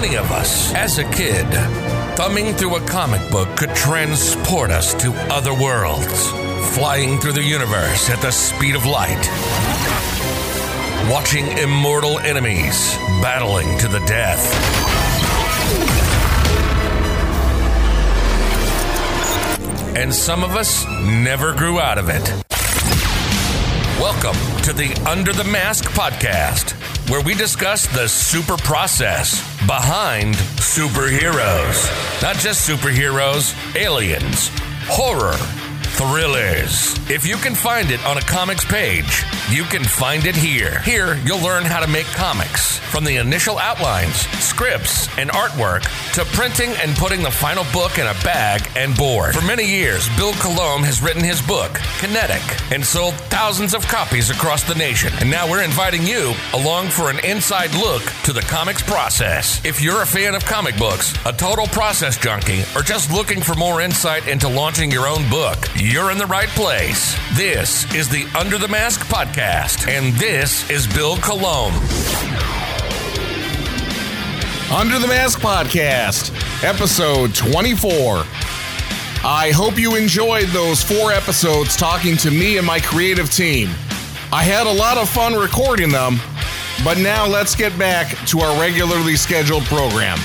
many of us, as a kid, thumbing through a comic book could transport us to other worlds, flying through the universe at the speed of light, watching immortal enemies battling to the death. And some of us never grew out of it. Welcome to the Under the Mask podcast, where we discuss the super process behind superheroes. Not just superheroes, aliens, horror, thrillers. If you can find it on a comics page, you can find it here. Here, you'll learn how to make comics from the initial outlines, scripts, and artwork to printing and putting the final book in a bag and board. For many years, Bill Colomb has written his book, Kinetic, and sold thousands of copies across the nation. And now we're inviting you along for an inside look to the comics process. If you're a fan of comic books, a total process junkie, or just looking for more insight into launching your own book, you're in the right place. This is the Under the Mask podcast, and this is Bill Colomb. Under the Mask Podcast, episode 24. I hope you enjoyed those four episodes talking to me and my creative team. I had a lot of fun recording them, but now let's get back to our regularly scheduled program.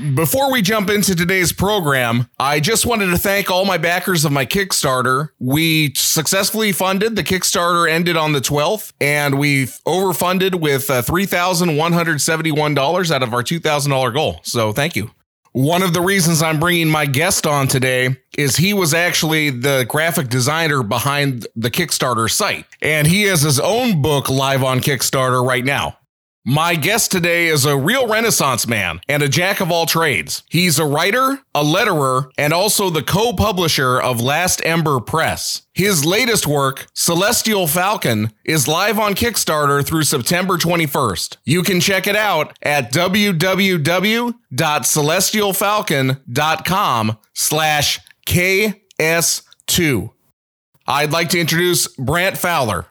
Before we jump into today's program, I just wanted to thank all my backers of my Kickstarter. We successfully funded. The Kickstarter ended on the 12th, and we overfunded with uh, $3,171 out of our $2,000 goal. So thank you. One of the reasons I'm bringing my guest on today is he was actually the graphic designer behind the Kickstarter site, and he has his own book live on Kickstarter right now. My guest today is a real Renaissance man and a jack of all trades. He's a writer, a letterer, and also the co publisher of Last Ember Press. His latest work, Celestial Falcon, is live on Kickstarter through September 21st. You can check it out at www.celestialfalcon.com slash KS2. I'd like to introduce Brant Fowler.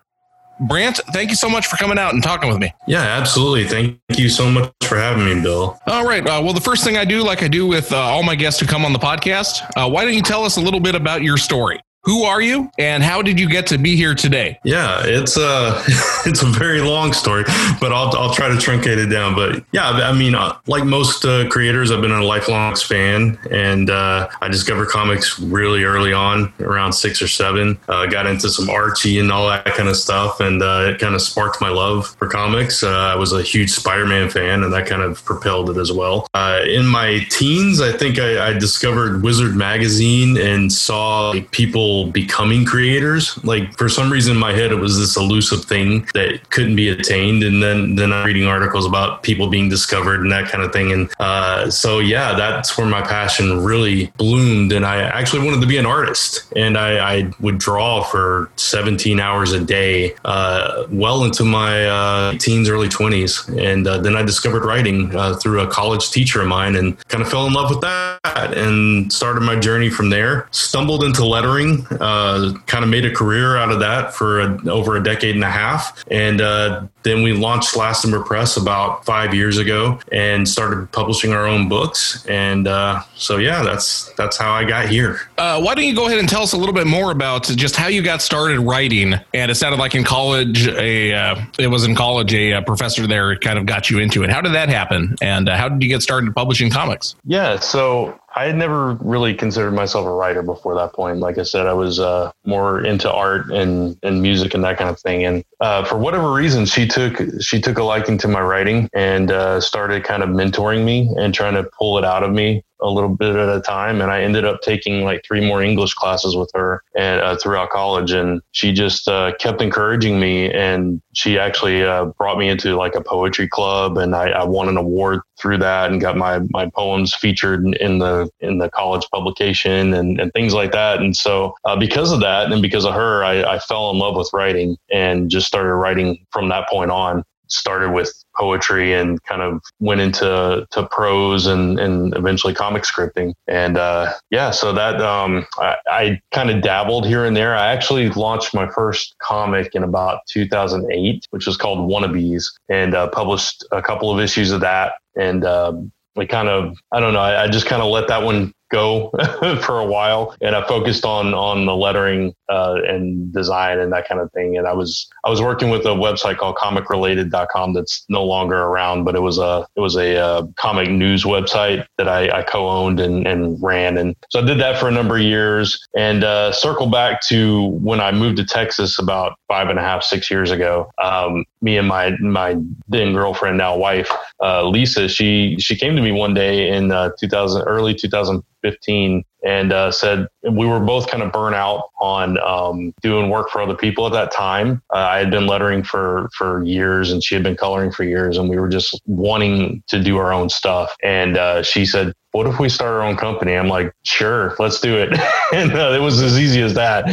Brant, thank you so much for coming out and talking with me. Yeah, absolutely. Thank you so much for having me, Bill. All right. Uh, well, the first thing I do, like I do with uh, all my guests who come on the podcast, uh, why don't you tell us a little bit about your story? Who are you, and how did you get to be here today? Yeah, it's a it's a very long story, but I'll I'll try to truncate it down. But yeah, I mean, uh, like most uh, creators, I've been a lifelong fan, and uh, I discovered comics really early on, around six or seven. Uh, got into some Archie and all that kind of stuff, and uh, it kind of sparked my love for comics. Uh, I was a huge Spider-Man fan, and that kind of propelled it as well. in my teens, I think I, I discovered Wizard magazine and saw like, people becoming creators. Like for some reason in my head, it was this elusive thing that couldn't be attained. And then, then I'm reading articles about people being discovered and that kind of thing. And uh, so, yeah, that's where my passion really bloomed. And I actually wanted to be an artist. And I, I would draw for 17 hours a day, uh, well into my uh, teens, early 20s. And uh, then I discovered writing uh, through a college teacher of mine and kind of fell in love with that and started my journey from there. Stumbled into lettering uh, kind of made a career out of that for a, over a decade and a half. And uh, then we launched Last Ember Press about five years ago and started publishing our own books. And uh, so, yeah, that's that's how I got here. Uh, why don't you go ahead and tell us a little bit more about just how you got started writing? And it sounded like in college, a uh, it was in college, a, a, professor there kind of got you into it. How did that happen? And uh, how did you get started publishing comics? Yeah, so I had never really considered myself a writer before that point. Like I said, I was uh, more into art and, and music and that kind of thing. And uh, for whatever reason, she took she took a liking to my writing and uh, started kind of mentoring me and trying to pull it out of me a little bit at a time. And I ended up taking like three more English classes with her and uh, throughout college. And she just uh, kept encouraging me. And she actually uh, brought me into like a poetry club, and I, I, won an award through that and got my my poems featured in, the in the college publication and, and things like that. And so uh, because of that and because of her, I, I fell in love with writing and just started writing from that point on started with poetry and kind of went into to prose and, and eventually comic scripting. And uh, yeah, so that um, I, I kind of dabbled here and there. I actually launched my first comic in about 2008, which was called Wannabes, and uh, published a couple of issues of that. And um, we kind of, I don't know, I, I just kind of let that one go for a while and I focused on on the lettering uh, and design and that kind of thing. And I was I was working with a website called comicrelated.com that's no longer around but it was a it was a uh, comic news website that I, I, co-owned and, and ran. And so I did that for a number of years and uh, circle back to when I moved to Texas about five and a half six years ago. Um, me and my my then girlfriend now wife uh, Lisa she she came to me one day in uh, 2000 early 2000 15 and uh, said we were both kind of burnt out on um, doing work for other people at that time. Uh, I had been lettering for for years, and she had been coloring for years, and we were just wanting to do our own stuff. And uh, she said, what if we start our own company? I'm like, sure, let's do it. and uh, it was as easy as that.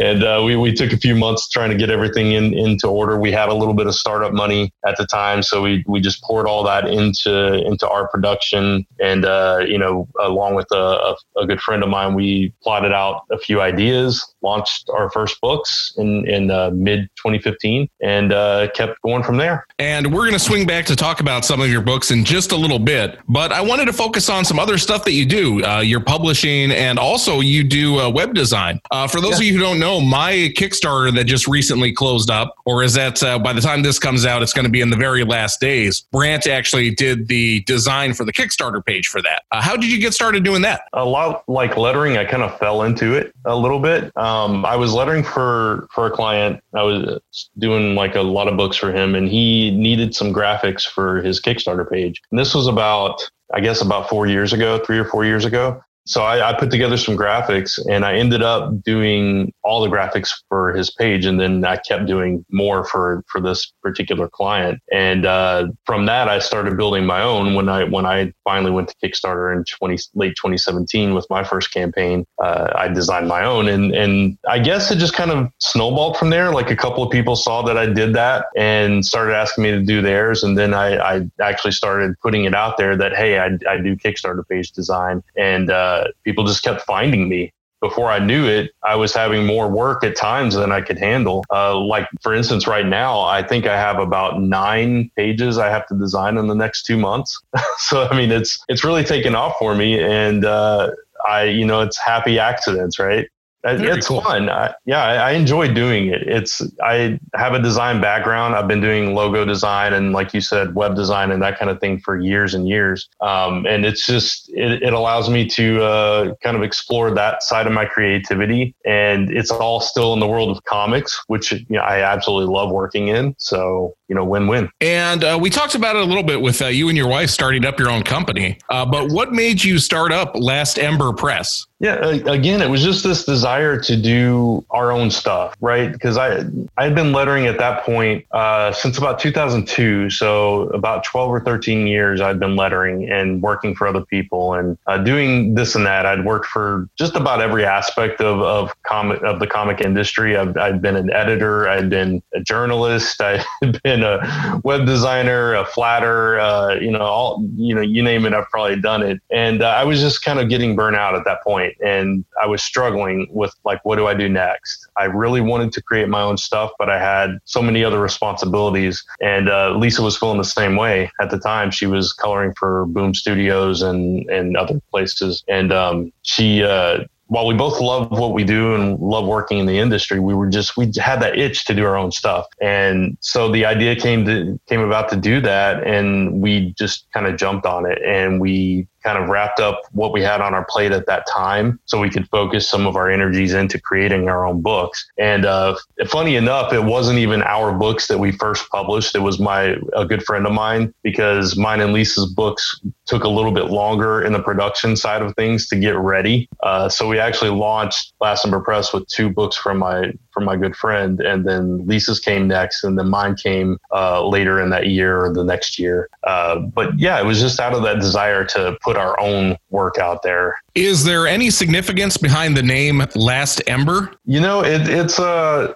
And uh, we, we took a few months trying to get everything in, into order. We had a little bit of startup money at the time. So we, we just poured all that into, into our production. And, uh, you know, along with a, a, a, good friend of mine, we plotted out a few ideas, launched our first books in, in uh, mid 2015 and uh, kept going from there. And we're going to swing back to talk about some of your books in just a little bit. But I wanted to focus on some other stuff that you do. Uh, you're publishing and also you do uh, web design. Uh, for those yeah. of you who don't know, my Kickstarter that just recently closed up, or is that uh, by the time this comes out, it's going to be in the very last days. Brant actually did the design for the Kickstarter page for that. Uh, how did you get started doing that? A lot like lettering, I kind of fell into it a little bit. Um, I was lettering for for a client. I was doing like a lot of books for him, and he needed some graphics for his Kickstarter page. And this was about I guess about four years ago, three or four years ago so I, I, put together some graphics and I ended up doing all the graphics for his page. And then I kept doing more for, for this particular client. And, uh, from that, I started building my own when I, when I finally went to Kickstarter in 20, late 2017 with my first campaign, uh, I designed my own. And, and I guess it just kind of snowballed from there. Like a couple of people saw that I did that and started asking me to do theirs. And then I, I actually started putting it out there that, Hey, I, I do Kickstarter page design. And, uh, people just kept finding me. Before I knew it, I was having more work at times than I could handle. Uh, like, for instance, right now, I think I have about nine pages I have to design in the next two months. so, I mean, it's it's really taken off for me, and uh, I, you know, it's happy accidents, right? Very it's cool. fun. I, yeah, I, I, enjoy doing it. It's I have a design background. I've been doing logo design and, like you said, web design and that kind of thing for years and years. Um, and it's just it, it allows me to uh, kind of explore that side of my creativity. And it's all still in the world of comics, which you know, I absolutely love working in. So you know, win win. And uh, we talked about it a little bit with uh, you and your wife starting up your own company. Uh, but what made you start up Last Ember Press? Yeah, again, it was just this desire to do our own stuff, right? Because I I had been lettering at that point uh, since about 2002, so about 12 or 13 years I'd been lettering and working for other people and uh, doing this and that. I'd worked for just about every aspect of of comic of the comic industry. I've I'd been an editor, I'd been a journalist, I'd been a web designer, a flatter, uh, you know, all you know, you name it, I've probably done it. And uh, I was just kind of getting burnt out at that point point and I was struggling with like, what do I do next? I really wanted to create my own stuff, but I had so many other responsibilities. And uh, Lisa was feeling the same way at the time. She was coloring for Boom Studios and, and other places. And um, she, uh, while we both love what we do and love working in the industry, we were just we had that itch to do our own stuff, and so the idea came to came about to do that, and we just kind of jumped on it, and we kind of wrapped up what we had on our plate at that time so we could focus some of our energies into creating our own books. And uh, funny enough it wasn't even our books that we first published. It was my a good friend of mine because mine and lisa's books took a little bit longer in the production side of things to get ready. Uh, so we actually launched last Ember press with two books from my from my good friend and then lisa's came next and then mine came uh, later in that year or the next year uh, but yeah it was just out of that desire to put our own work out there. Is there any significance behind the name Last Ember? You know, it, it's a.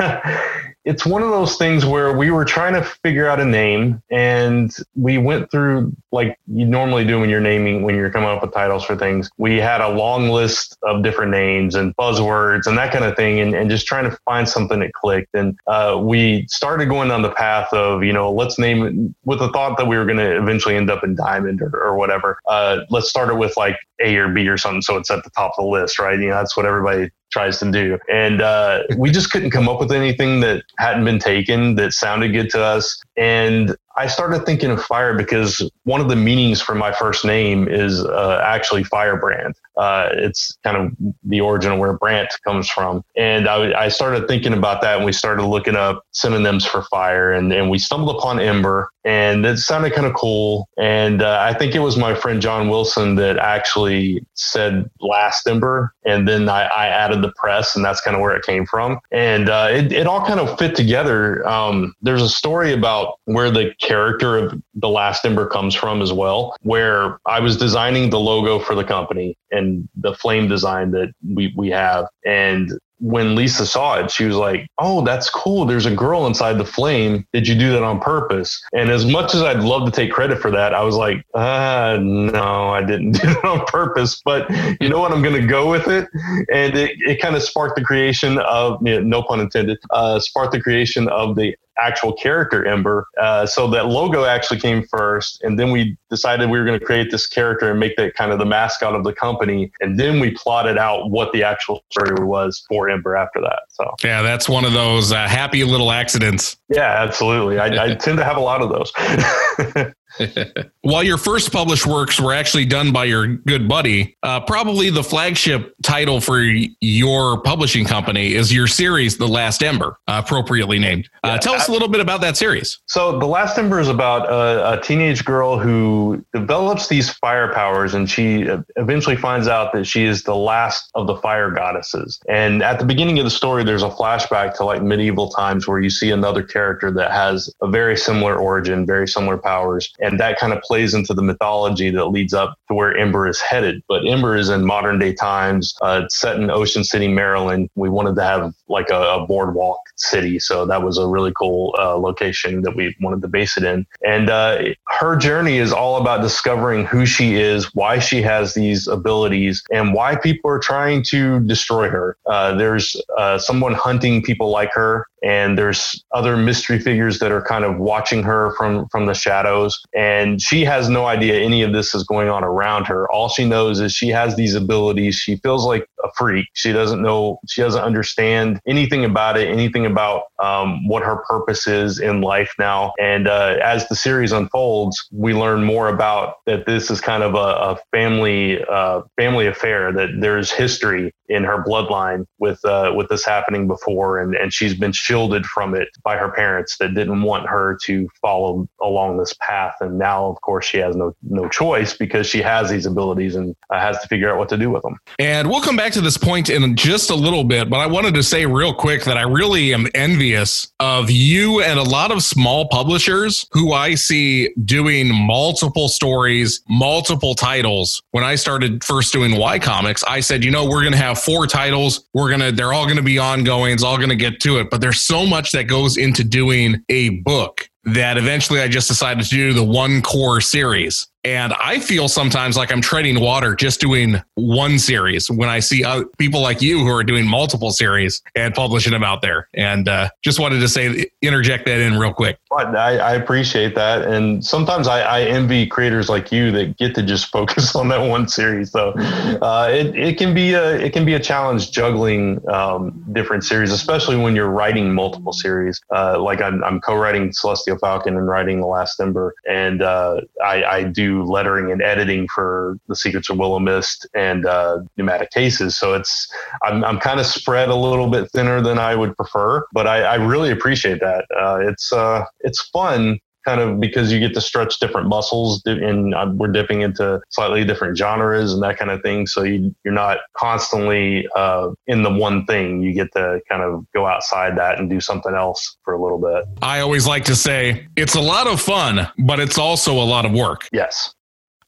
it's one of those things where we were trying to figure out a name and we went through like you normally do when you're naming when you're coming up with titles for things. We had a long list of different names and buzzwords and that kind of thing and, and just trying to find something that clicked. And uh, we started going down the path of you know let's name it with the thought that we were going to eventually end up in diamond or, or whatever uh, let's start it with like a or b or something so it's at the top of the list right? You know that's what everybody tries to do. And uh, we just couldn't come up with anything that hadn't been taken that sounded good to us. And I started thinking of fire because one of the meanings for my first name is uh, actually firebrand. Uh, it's kind of the origin of where Brant comes from. And I, I, started thinking about that and we started looking up synonyms for fire and, and we stumbled upon ember and it sounded kind of cool. And uh, I think it was my friend John Wilson that actually said last ember. And then I, I added the press and that's kind of where it came from. And uh, it, it all kind of fit together. Um, there's a story about where the character of the last ember comes from as well, where I was designing the logo for the company and the flame design that we, we have. And when Lisa saw it, she was like, Oh, that's cool. There's a girl inside the flame. Did you do that on purpose? And as much as I'd love to take credit for that, I was like, uh, No, I didn't do it on purpose. But you know what? I'm going to go with it. And it, it kind of sparked the creation of, you know, no pun intended, uh, sparked the creation of the actual character Ember. Uh, so that logo actually came first, and then we decided we were going to create this character and make that kind of the mascot of the company, and then we plotted out what the actual story was for Ember after that. So yeah, that's one of those uh, happy little accidents. Yeah, absolutely. I, I tend to have a lot of those. While your first published works were actually done by your good buddy, uh, probably the flagship title for your publishing company is your series, The Last Ember, appropriately named. Uh, yeah, tell us a little bit about that series. So, The Last Ember is about a, a, teenage girl who develops these fire powers, and she eventually finds out that she is the last of the fire goddesses. And at the beginning of the story, there's a flashback to like medieval times where you see another character that has a very similar origin, very similar powers and that kind of plays into the mythology that leads up to where Ember is headed. But Ember is in modern day times, uh, set in Ocean City, Maryland. We wanted to have like a, a boardwalk city, so that was a really cool uh, location that we wanted to base it in. And uh, her journey is all about discovering who she is, why she has these abilities, and why people are trying to destroy her. Uh, there's uh, someone hunting people like her and there's other mystery figures that are kind of watching her from from the shadows. And she has no idea any of this is going on around her. All she knows is she has these abilities. She feels like a freak. She doesn't know she doesn't understand anything about it anything about um, what her purpose is in life now and uh, as the series unfolds we learn more about that this is kind of a, a family uh, family affair that there's history in her bloodline with uh, with this happening before and and she's been shielded from it by her parents that didn't want her to follow along this path. And now, of course, she has no no choice because she has these abilities and uh, has to figure out what to do with them. And we'll come back to this point in just a little bit, but I wanted to say real quick that I really am envious of you and a lot of small publishers who I see doing multiple stories, multiple titles. When I started first doing Y Comics, I said, you know, we're going to have four titles. We're going to, they're all going to be ongoing. It's all going to get to it. But there's so much that goes into doing a book that eventually I just decided to do the one core series. And I feel sometimes like I'm treading water just doing one series when I see people like you who are doing multiple series and publishing them out there. And uh, just wanted to say, interject that in real quick. I, I appreciate that. And sometimes I, I, envy creators like you that get to just focus on that one series. So uh, it, it can be a, it can be a challenge juggling um, different series, especially when you're writing multiple series. Uh, like I'm, I'm co-writing Celestial Falcon and writing The Last Ember. And uh, I, I do lettering and editing for the Secrets of Willow-Mist and uh, Pneumatic Cases. So it's I'm, I'm kind of spread a little bit thinner than I would prefer, but I, I really appreciate that. Uh, it's uh, it's fun kind of because you get to stretch different muscles and uh, we're dipping into slightly different genres and that kind of thing. So you, are not constantly uh, in the one thing. You get to kind of go outside that and do something else for a little bit. I always like to say it's a lot of fun, but it's also a lot of work. Yes.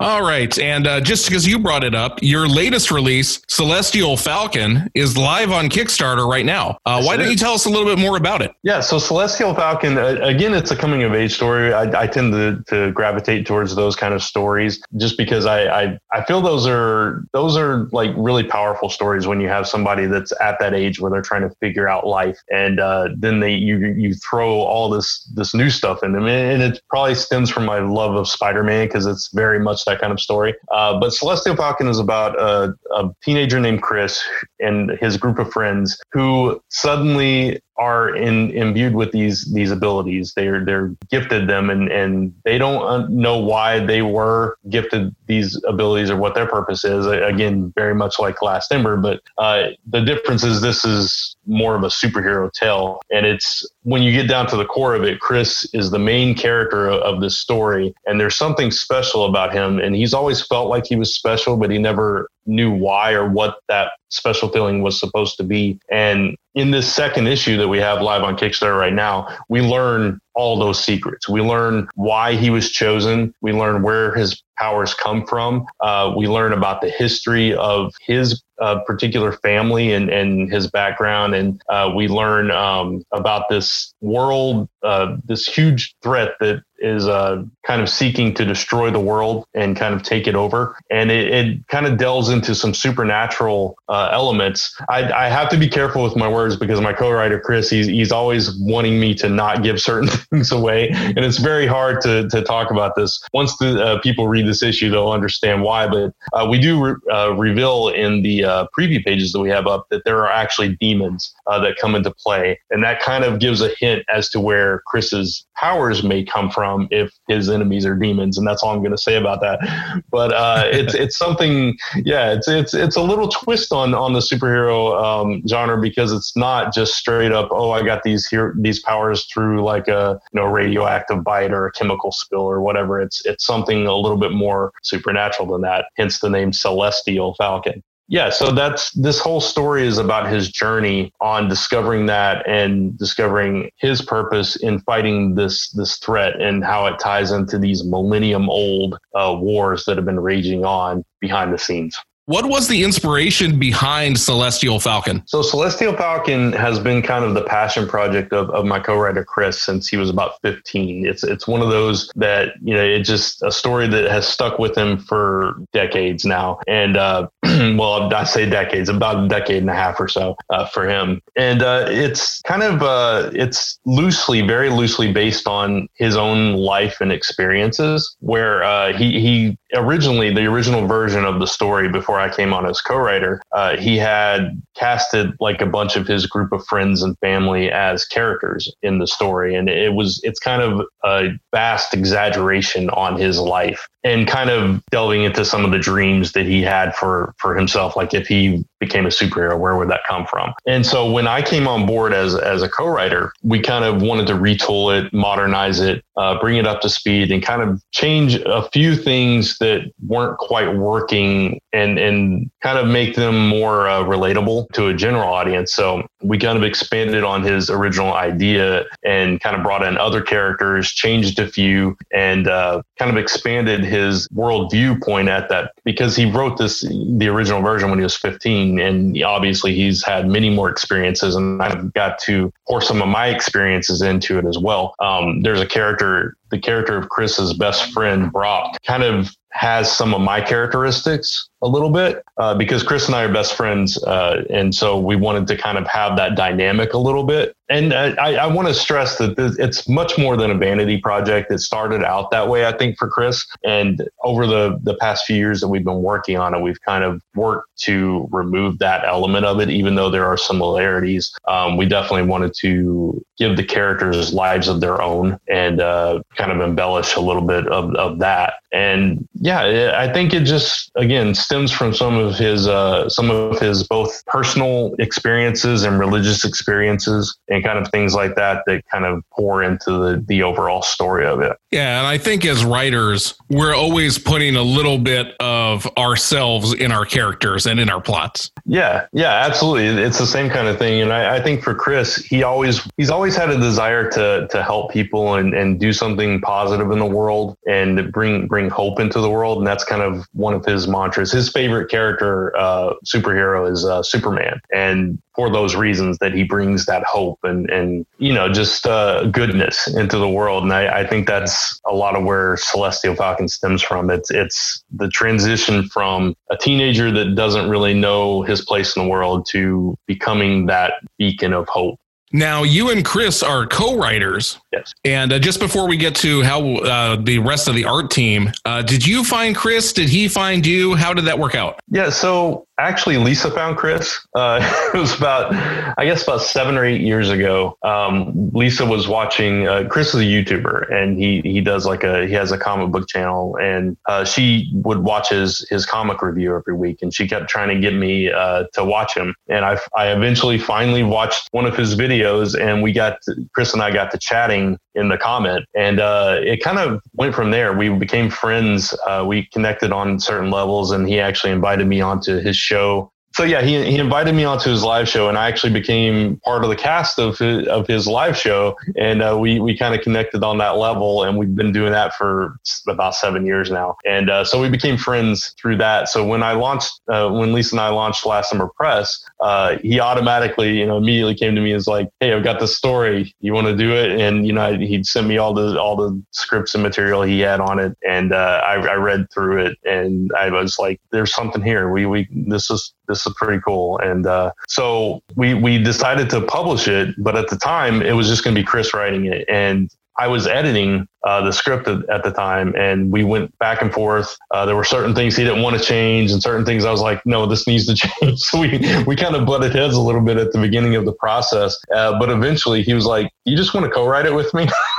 All right. And uh, just because you brought it up, your latest release, Celestial Falcon, is live on Kickstarter right now. Uh, why don't you tell us a little bit more about it? Yeah. So, Celestial Falcon, uh, again, it's a coming of age story. I, I tend to, to, gravitate towards those kind of stories just because I, I, I feel those are those are like really powerful stories when you have somebody that's at that age where they're trying to figure out life and uh, then they you you throw all this this new stuff in them and it probably stems from my love of Spider-Man because it's very much that kind of story. Uh, but Celestial Falcon is about a, a teenager named Chris and his group of friends who suddenly are in, imbued with these these abilities. They're they're gifted them, and and they don't know why they were gifted these abilities or what their purpose is. Again, very much like Last Ember, but uh, the difference is this is more of a superhero tale, and it's when you get down to the core of it. Chris is the main character of this story, and there's something special about him, and he's always felt like he was special, but he never knew why or what that special feeling was supposed to be. And in this second issue that we have live on Kickstarter right now, we learn all those secrets. We learn why he was chosen. We learn where his powers come from. Uh, we learn about the history of his uh, particular family and, and his background. And uh, we learn um, about this world, uh, this huge threat that is uh, kind of seeking to destroy the world and kind of take it over. And it, it kind of delves into some supernatural uh, elements. I, I, have to be careful with my words because my co-writer Chris, he's, he's always wanting me to not give certain things away, and it's very hard to, to talk about this. Once the uh, people read this issue, they'll understand why. But uh, we do re- uh, reveal in the uh, preview pages that we have up that there are actually demons that come into play, and that kind of gives a hint as to where Chris's powers may come from if his enemies are demons, and that's all I'm going to say about that. But uh, it's it's something, yeah, it's it's it's a little twist on on the superhero um, genre because it's not just straight up, oh, I got these here these powers through like a you know radioactive bite or a chemical spill or whatever. It's it's something a little bit more supernatural than that. Hence the name Celestial Falcon. Yeah, so that's this whole story is about his journey on discovering that and discovering his purpose in fighting this this threat and how it ties into these millennium old uh, wars that have been raging on behind the scenes. What was the inspiration behind Celestial Falcon? So, Celestial Falcon has been kind of the passion project of, of my co-writer Chris since he was about 15. It's it's one of those that you know it's just a story that has stuck with him for decades now, and uh, well, I say decades, about a decade and a half or so uh, for him, and uh, it's kind of uh, it's loosely, very loosely based on his own life and experiences, where uh, he he originally the original version of the story before I came on as co-writer, uh, he had casted like a bunch of his group of friends and family as characters in the story, and it was it's kind of a vast exaggeration on his life and kind of delving into some of the dreams that he had for for himself like if he became a superhero where would that come from? And so when i came on board as as a co-writer we kind of wanted to retool it modernize it uh, bring it up to speed and kind of change a few things that weren't quite working and and kind of make them more uh, relatable to a general audience. So we kind of expanded on his original idea and kind of brought in other characters changed a few and uh, kind of expanded his world viewpoint at that because he wrote this the original version when he was 15 and obviously he's had many more experiences and I've got to pour some of my experiences into it as well. Um, there's a character, the character of Chris's best friend Brock, kind of has some of my characteristics a little bit uh, because Chris and I are best friends. Uh, and so we wanted to kind of have that dynamic a little bit. And I, I want to stress that it's much more than a vanity project. It started out that way, I think, for Chris. And over the, the past few years that we've been working on it, we've kind of worked to remove that element of it, even though there are similarities. Um, we definitely wanted to give the characters lives of their own and uh, kind of embellish a little bit of, of that. And yeah, I think it just, again, stems from some of his uh, some of his both personal experiences and religious experiences and kind of things like that that kind of pour into the the overall story of it. Yeah, and I think as writers, we're always putting a little bit of ourselves in our characters and in our plots. Yeah, yeah, absolutely. It's the same kind of thing, and I, I think for Chris, he always he's always always had a desire to to help people and, and do something positive in the world and bring bring hope into the world. And that's kind of one of his mantras. His favorite character, uh, superhero, is uh, Superman, and for those reasons that he brings that hope and and you know just uh, goodness into the world. And I, I think that's a lot of where Celestial Falcon stems from. It's it's the transition from a teenager that doesn't really know his place in the world to becoming that beacon of hope. Now, you and Chris are co-writers. Yes. And uh, just before we get to how uh, the rest of the art team, uh, did you find Chris? Did he find you? How did that work out? Yeah. So actually, Lisa found Chris. Uh, it was about, I guess, about seven or eight years ago. Um, Lisa was watching. Uh, Chris is a YouTuber, and he he does like a he has a comic book channel, and uh, she would watch his his comic review every week, and she kept trying to get me to watch him, and I I eventually finally watched one of his videos videos and we got to, Chris and I got to chatting in the comment and uh, it kind of went from there. We became friends. Uh, we connected on certain levels and he actually invited me onto his show so yeah, he, he invited me onto his live show, and I actually became part of the cast of his, of his live show, and uh, we we kind of connected on that level, and we've been doing that for about seven years now, and uh, so we became friends through that. So when I launched, uh, when Lisa and I launched Last Ember Press, uh, he automatically, you know, immediately came to me and was like, "Hey, I've got this story. You want to do it?" And you know, he'd send me all the all the scripts and material he had on it, and uh, I, I read through it, and I was like, "There's something here. We we this is this is pretty cool. And uh, so we we decided to publish it, but at the time it was just going to be Chris writing it, and I was editing uh, the script at, the time, and we went back and forth. Uh, there were certain things he didn't want to change, and certain things I was like, "No, this needs to change." so we we kind of butted heads a little bit at the beginning of the process, uh, but eventually he was like, "You just want to co-write it with me?"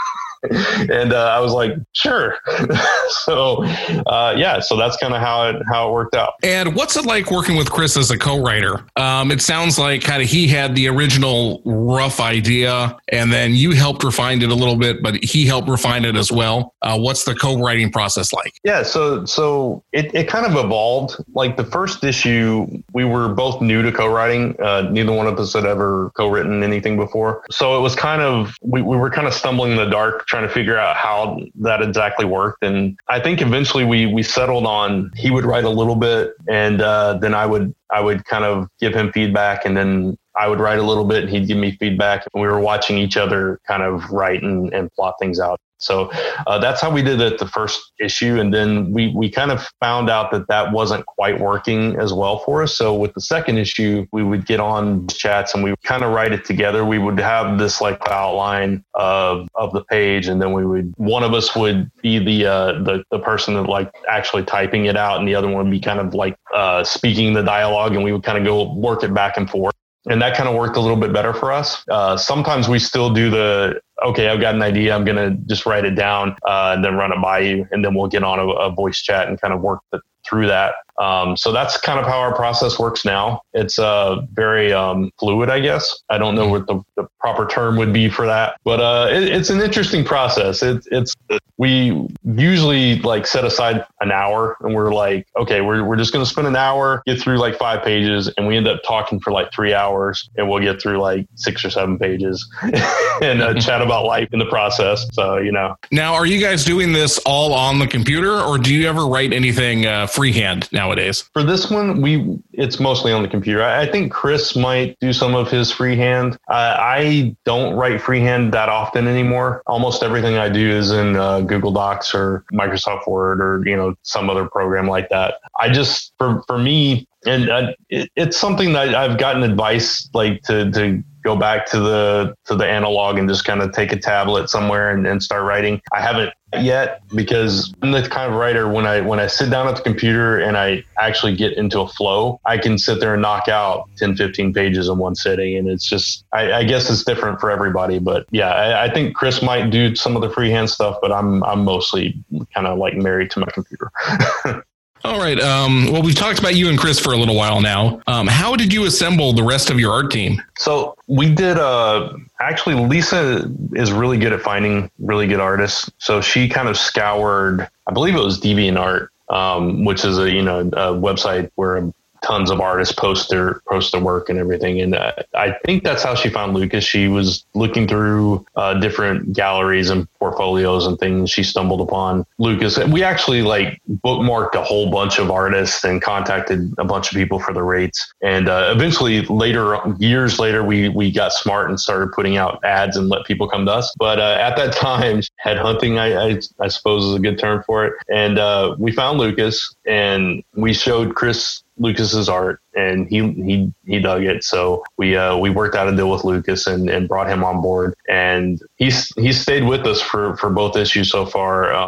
and uh, I was like, sure. so, uh, yeah, so that's kind of how it how it worked out. And what's it like working with Chris as a co-writer? Um, it sounds like kind of he had the original rough idea, and then you helped refine it a little bit, but he helped refine it as well. Uh, what's the co-writing process like? Yeah, so so it, it kind of evolved. Like the first issue, we were both new to co-writing. Uh, neither one of us had ever co-written anything before, so it was kind of we, we were kind of stumbling in the dark trying to figure out how that exactly worked. And I think eventually we we settled on he would write a little bit, and uh, then I would I would kind of give him feedback, and then I would write a little bit, and he'd give me feedback. And we were watching each other kind of write and, and plot things out. So uh, that's how we did it the first issue, and then we we kind of found out that that wasn't quite working as well for us. So with the second issue, we would get on chats and we would kind of write it together. We would have this like outline of of the page, and then we would one of us would be the uh, the the person that like actually typing it out, and the other one would be kind of like uh, speaking the dialogue, and we would kind of go work it back and forth and that kind of worked a little bit better for us. Uh, sometimes we still do the okay, I've got an idea. I'm going to just write it down uh, and then run it by you. And then we'll get on a, a voice chat and kind of work the, through that. Um, so that's kind of how our process works now. It's uh, very um, fluid, I guess. I don't know what the, the proper term would be for that, but uh, it, it's an interesting process. It, it's we usually like set aside an hour, and we're like, okay, we're we're just going to spend an hour, get through like five pages, and we end up talking for like three hours, and we'll get through like six or seven pages, and uh, chat about life in the process. So you know. Now, are you guys doing this all on the computer, or do you ever write anything uh, freehand now? Nowadays? For this one, we it's mostly on the computer. I, I think Chris might do some of his freehand. Uh, I don't write freehand that often anymore. Almost everything I do is in uh, Google Docs or Microsoft Word or you know some other program like that. I just for for me, and uh, it, it's something that I've gotten advice like to to go back to the to the analog and just kind of take a tablet somewhere and, and start writing. I haven't yet because I'm the kind of writer when I when I sit down at the computer and I actually get into a flow, I can sit there and knock out 10, 15 pages in one sitting. And it's just I, I guess it's different for everybody. But yeah, I, I, think Chris might do some of the freehand stuff, but I'm I'm mostly kind of like married to my computer. All right. Um, well, we've talked about you and Chris for a little while now. Um, how did you assemble the rest of your art team? So we did. Uh, actually, Lisa is really good at finding really good artists. So she kind of scoured. I believe it was DeviantArt, um, which is a you know a website where tons of artists post their post their work and everything. And uh, I think that's how she found Lucas. She was looking through uh, different galleries and portfolios and things. She stumbled upon Lucas. We actually like bookmarked a whole bunch of artists and contacted a bunch of people for the rates. And uh, eventually, later years later, we we got smart and started putting out ads and let people come to us. But uh, at that time, headhunting, I, I, I suppose, is a good term for it. And uh, we found Lucas and we showed Chris Lucas's art, and he he he dug it. So we uh, we worked out a deal with Lucas and, and brought him on board, and he's he's stayed with us for for both issues so far. Uh,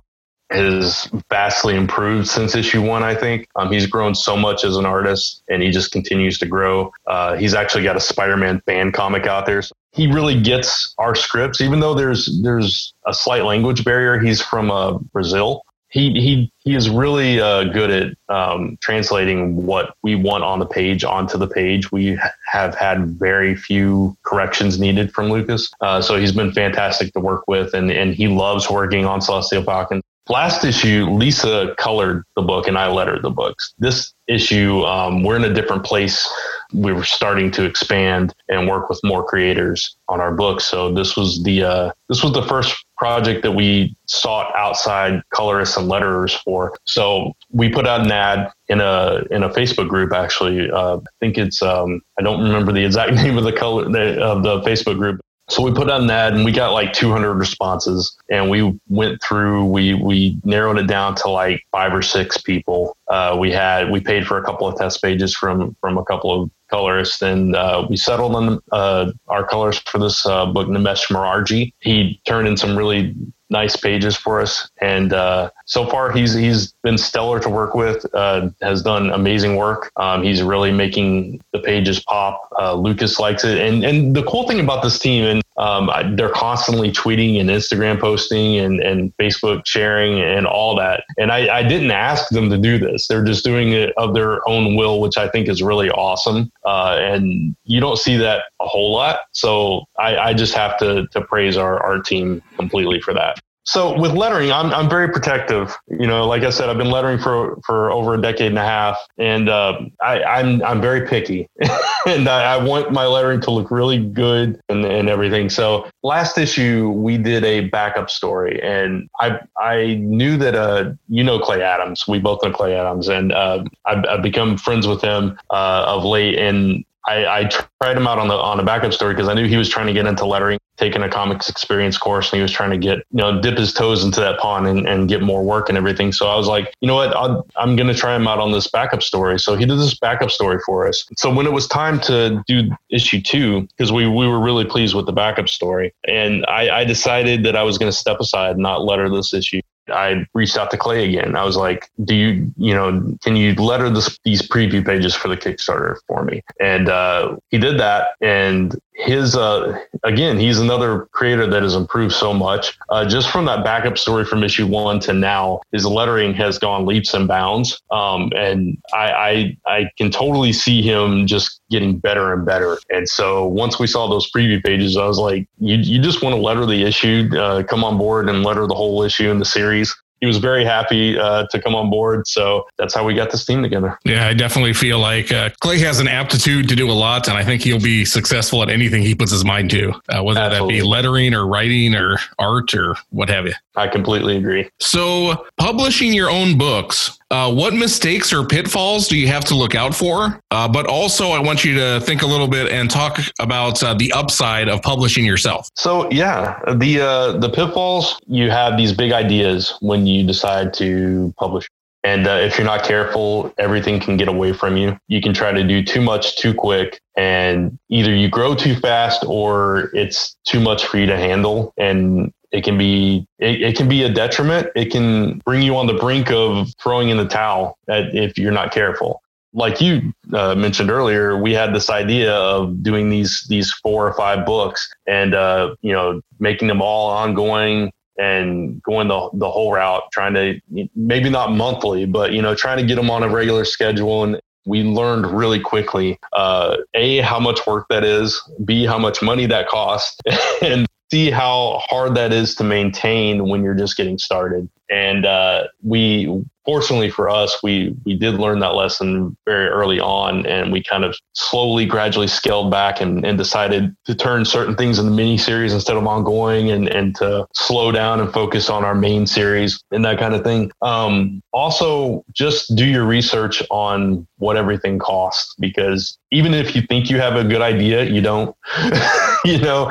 has vastly improved since issue one. I think um, he's grown so much as an artist, and he just continues to grow. Uh, he's actually got a Spider-Man fan comic out there. So he really gets our scripts, even though there's there's a slight language barrier. He's from uh, Brazil, he he he is really uh, good at um, translating what we want on the page onto the page. We have had very few corrections needed from Lucas, uh, so he's been fantastic to work with, and and he loves working on Celestial Falcon. Last issue, Lisa colored the book and I lettered the books. This issue, um, we're in a different place. We were starting to expand and work with more creators on our books. So this was the uh, this was the first project that we sought outside colorists and letterers for. So we put out an ad in a in a Facebook group. Actually, uh, I think it's um, I don't remember the exact name of the color of the Facebook group, so we put on that and we got like 200 responses and we went through, we, we narrowed it down to like five or six people. Uh, we had, we paid for a couple of test pages from, from a couple of colorists and uh, we settled on uh, our colors for this uh, book, Nimesh Morarji. He turned in some really nice pages for us. And uh, so far, he's he's been stellar to work with. Uh, has done amazing work. Um, he's really making the pages pop. Uh, Lucas likes it, and and the cool thing about this team, and um, they're constantly tweeting and Instagram posting and and Facebook sharing and all that. And I, I didn't ask them to do this; they're just doing it of their own will, which I think is really awesome. Uh, and you don't see that a whole lot. So I, I just have to to praise our our team completely for that. So with lettering, I'm, I'm very protective. You know, like I said, I've been lettering for, for over a decade and a half, and uh, I, I'm I'm very picky, and I, I, want my lettering to look really good and, and everything. So last issue we did a backup story, and I I knew that uh you know Clay Adams, we both know Clay Adams, and uh, I've, I've become friends with him uh, of late, and I, I, tried him out on the on a backup story because I knew he was trying to get into lettering, taking a comics experience course, and he was trying to get you know dip his toes into that pond and, and get more work and everything. So I was like, you know what, i am going to try him out on this backup story. So he did this backup story for us. So when it was time to do issue two, because we we were really pleased with the backup story, and I, I decided that I was going to step aside and not letter this issue. I reached out to Clay again. I was like, "Do you, you know, can you letter this, these preview pages for the Kickstarter for me?" And uh, he did that. And his, uh, again, he's another creator that has improved so much. Uh, just from that backup story from issue one to now, his lettering has gone leaps and bounds. Um, and I, I, I can totally see him just getting better and better. And so once we saw those preview pages, I was like, "You, you just want to letter the issue? Uh, come on board and letter the whole issue in the series." He was very happy uh, to come on board. So that's how we got this team together. Yeah, I definitely feel like uh, Clay has an aptitude to do a lot, and I think he'll be successful at anything he puts his mind to, uh, whether Absolutely. that be lettering or writing or art or what have you. I completely agree. So, publishing your own books, uh, what mistakes or pitfalls do you have to look out for? Uh, but also, I want you to think a little bit and talk about uh, the upside of publishing yourself. So, yeah, the uh, the pitfalls you have these big ideas when you decide to publish. And uh, if you're not careful, everything can get away from you. You can try to do too much too quick, and either you grow too fast or it's too much for you to handle. And it can be it, it, can be a detriment. It can bring you on the brink of throwing in the towel at, if you're not careful. Like you uh, mentioned earlier we had this idea of doing these these four or five books and uh, you know making them all ongoing and going the, the whole route trying to maybe not monthly but you know trying to get them on a regular schedule. And we learned really quickly uh, a how much work that is b how much money that costs and see how hard that is to maintain when you're just getting started. And uh, we, fortunately for us, we we did learn that lesson very early on, and we kind of slowly, gradually scaled back and, and decided to turn certain things into mini series instead of ongoing, and and to slow down and focus on our main series and that kind of thing. Um, also, just do your research on what everything costs because even if you think you have a good idea, you don't. you know,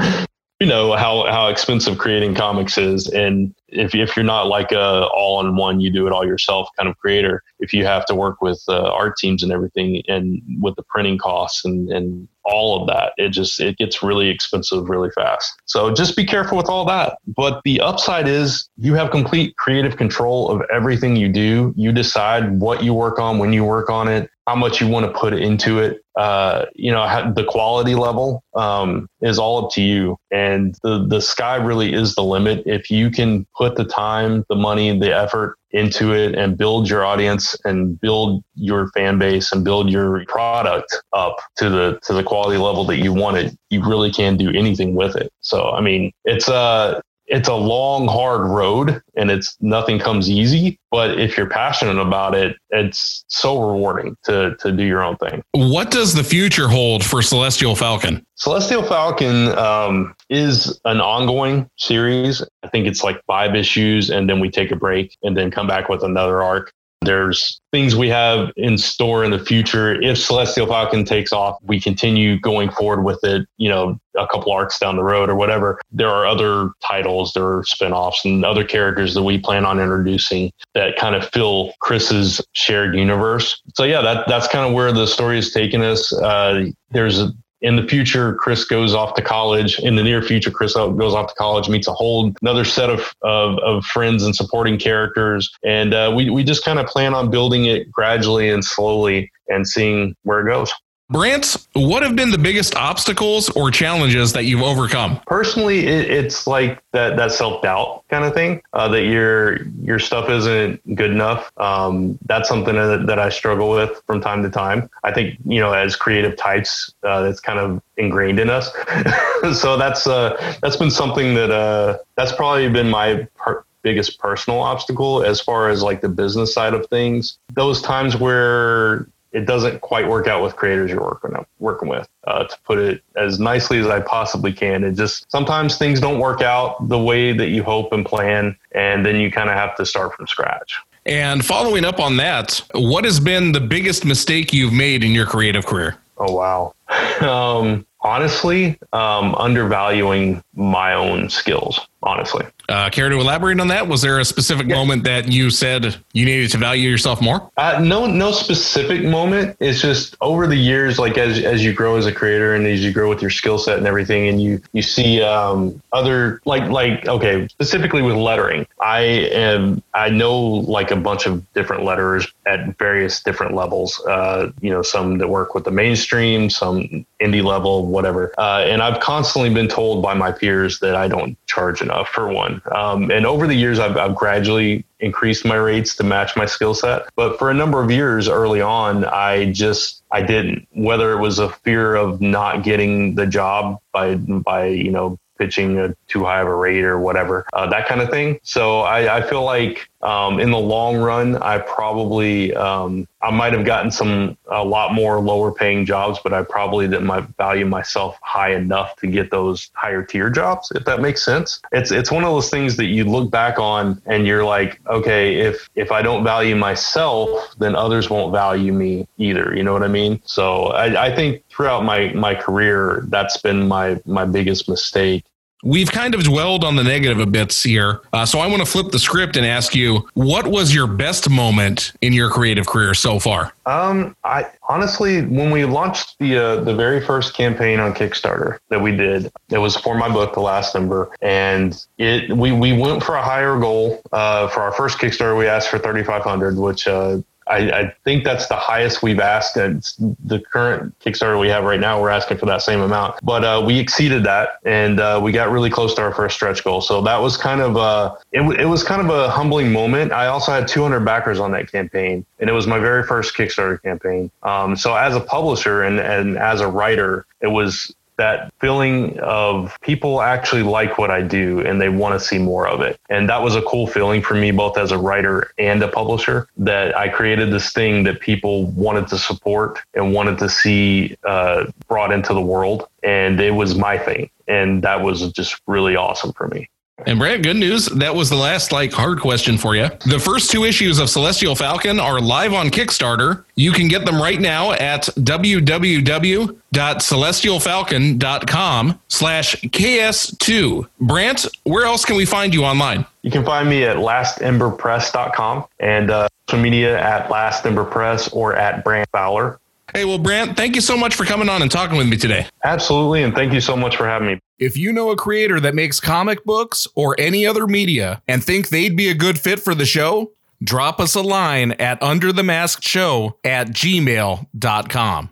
you know how how expensive creating comics is. And if, if you're not like a all in one you do it all yourself kind of creator if you have to work with uh, art teams and everything and with the printing costs and and all of that. It just it gets really expensive really fast. So just be careful with all that. But the upside is you have complete creative control of everything you do. You decide what you work on when you work on it how much you want to put into it. Uh, you know the quality level um, is all up to you. And the the sky really is the limit. If you can put the time the money the effort into it and build your audience and build your fan base and build your product up to the to the quality level that you want it you really can do anything with it. So i mean it's uh it's a long, hard road and it's nothing comes easy. But if you're passionate about it, it's so rewarding to, to do your own thing. What does the future hold for Celestial Falcon? Celestial Falcon um, is an ongoing series. I think it's like five issues, and then we take a break and then come back with another arc. There's things we have in store in the future. If Celestial Falcon takes off, we continue going forward with it, you know, a couple arcs down the road or whatever. There are other titles, there are spinoffs and other characters that we plan on introducing that kind of fill Chris's shared universe. So yeah, that that's kind of where the story is taking us. Uh, there's in the future, Chris goes off to college. In the near future, Chris goes off to college, meets a whole another set of, of, of friends and supporting characters. And uh, we, we just kind of plan on building it gradually and slowly and seeing where it goes. Brant, what have been the biggest obstacles or challenges that you've overcome? Personally, it, it's like that that self doubt kind of thing uh, that your your stuff isn't good enough. Um, that's something that, that I struggle with from time to time. I think you know, as creative types, uh, that's kind of ingrained in us. so that's uh, that's been something that uh, that's probably been my per- biggest personal obstacle as far as like the business side of things. Those times where it doesn't quite work out with creators you're working working with. Uh, to put it as nicely as I possibly can, it just sometimes things don't work out the way that you hope and plan, and then you kind of have to start from scratch. And following up on that, what has been the biggest mistake you've made in your creative career? Oh wow. Um, honestly, um, undervaluing my own skills. Honestly, uh, care to elaborate on that? Was there a specific yeah. moment that you said you needed to value yourself more? Uh, no, no specific moment. It's just over the years, like as as you grow as a creator and as you grow with your skill set and everything, and you you see um, other like like okay, specifically with lettering, I am I know like a bunch of different letterers at various different levels. Uh, you know, some that work with the mainstream, some indie level, whatever. Uh, and I've constantly been told by my peers that I don't charge enough for one. Um, and over the years, I've, I've gradually increased my rates to match my skill set. But for a number of years early on, I just I didn't. Whether it was a fear of not getting the job by by you know pitching a too high of a rate or whatever, uh, that kind of thing. So I, I feel like um, in the long run, I probably um, I might have gotten some a lot more lower paying jobs, but I probably didn't value myself high enough to get those higher tier jobs. If that makes sense, it's it's one of those things that you look back on and you're like, okay, if if I don't value myself, then others won't value me either. You know what I mean? So I, I think throughout my my career, that's been my my biggest mistake We've kind of dwelled on the negative a bit here. Uh, so I want to flip the script and ask you, what was your best moment in your creative career so far? Um, I honestly, when we launched the uh, the very first campaign on Kickstarter that we did, it was for my book, The Last Number, and it we we went for a higher goal. Uh, for our first Kickstarter, we asked for thirty five hundred, which uh, I, I, think that's the highest we've asked. And the current Kickstarter we have right now, we're asking for that same amount. But uh, we exceeded that, and uh, we got really close to our first stretch goal. So that was kind of a it, it was kind of a humbling moment. I also had 200 backers on that campaign, and it was my very first Kickstarter campaign. Um, so as a publisher and and as a writer, it was that feeling of people actually like what I do and they want to see more of it. And that was a cool feeling for me, both as a writer and a publisher, that I created this thing that people wanted to support and wanted to see uh, brought into the world. And it was my thing. And that was just really awesome for me. And Brant, good news. That was the last like hard question for you. The first two issues of Celestial Falcon are live on Kickstarter. You can get them right now at www.celestialfalcon.com slash KS2. Brant, where else can we find you online? You can find me at lastemberpress.com and uh, social media at lastemberpress or at Brant Fowler. Hey, well, Brant, thank you so much for coming on and talking with me today. Absolutely. And thank you so much for having me. If you know a creator that makes comic books or any other media and think they'd be a good fit for the show, drop us a line at underthemaskshow at gmail.com.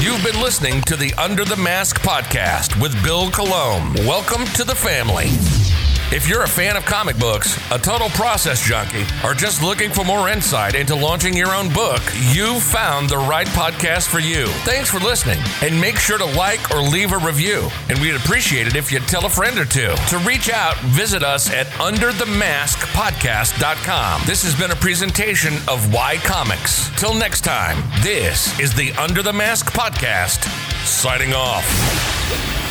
You've been listening to the Under the Mask podcast with Bill Colomb. Welcome to the family. If you're a fan of comic books, a total process junkie, or just looking for more insight into launching your own book, you've found the right podcast for you. Thanks for listening, and make sure to like or leave a review. And we'd appreciate it if you'd tell a friend or two. To reach out, visit us at underthemaskpodcast.com. This has been a presentation of Why Comics. Till next time, this is the Under the Mask podcast, signing off.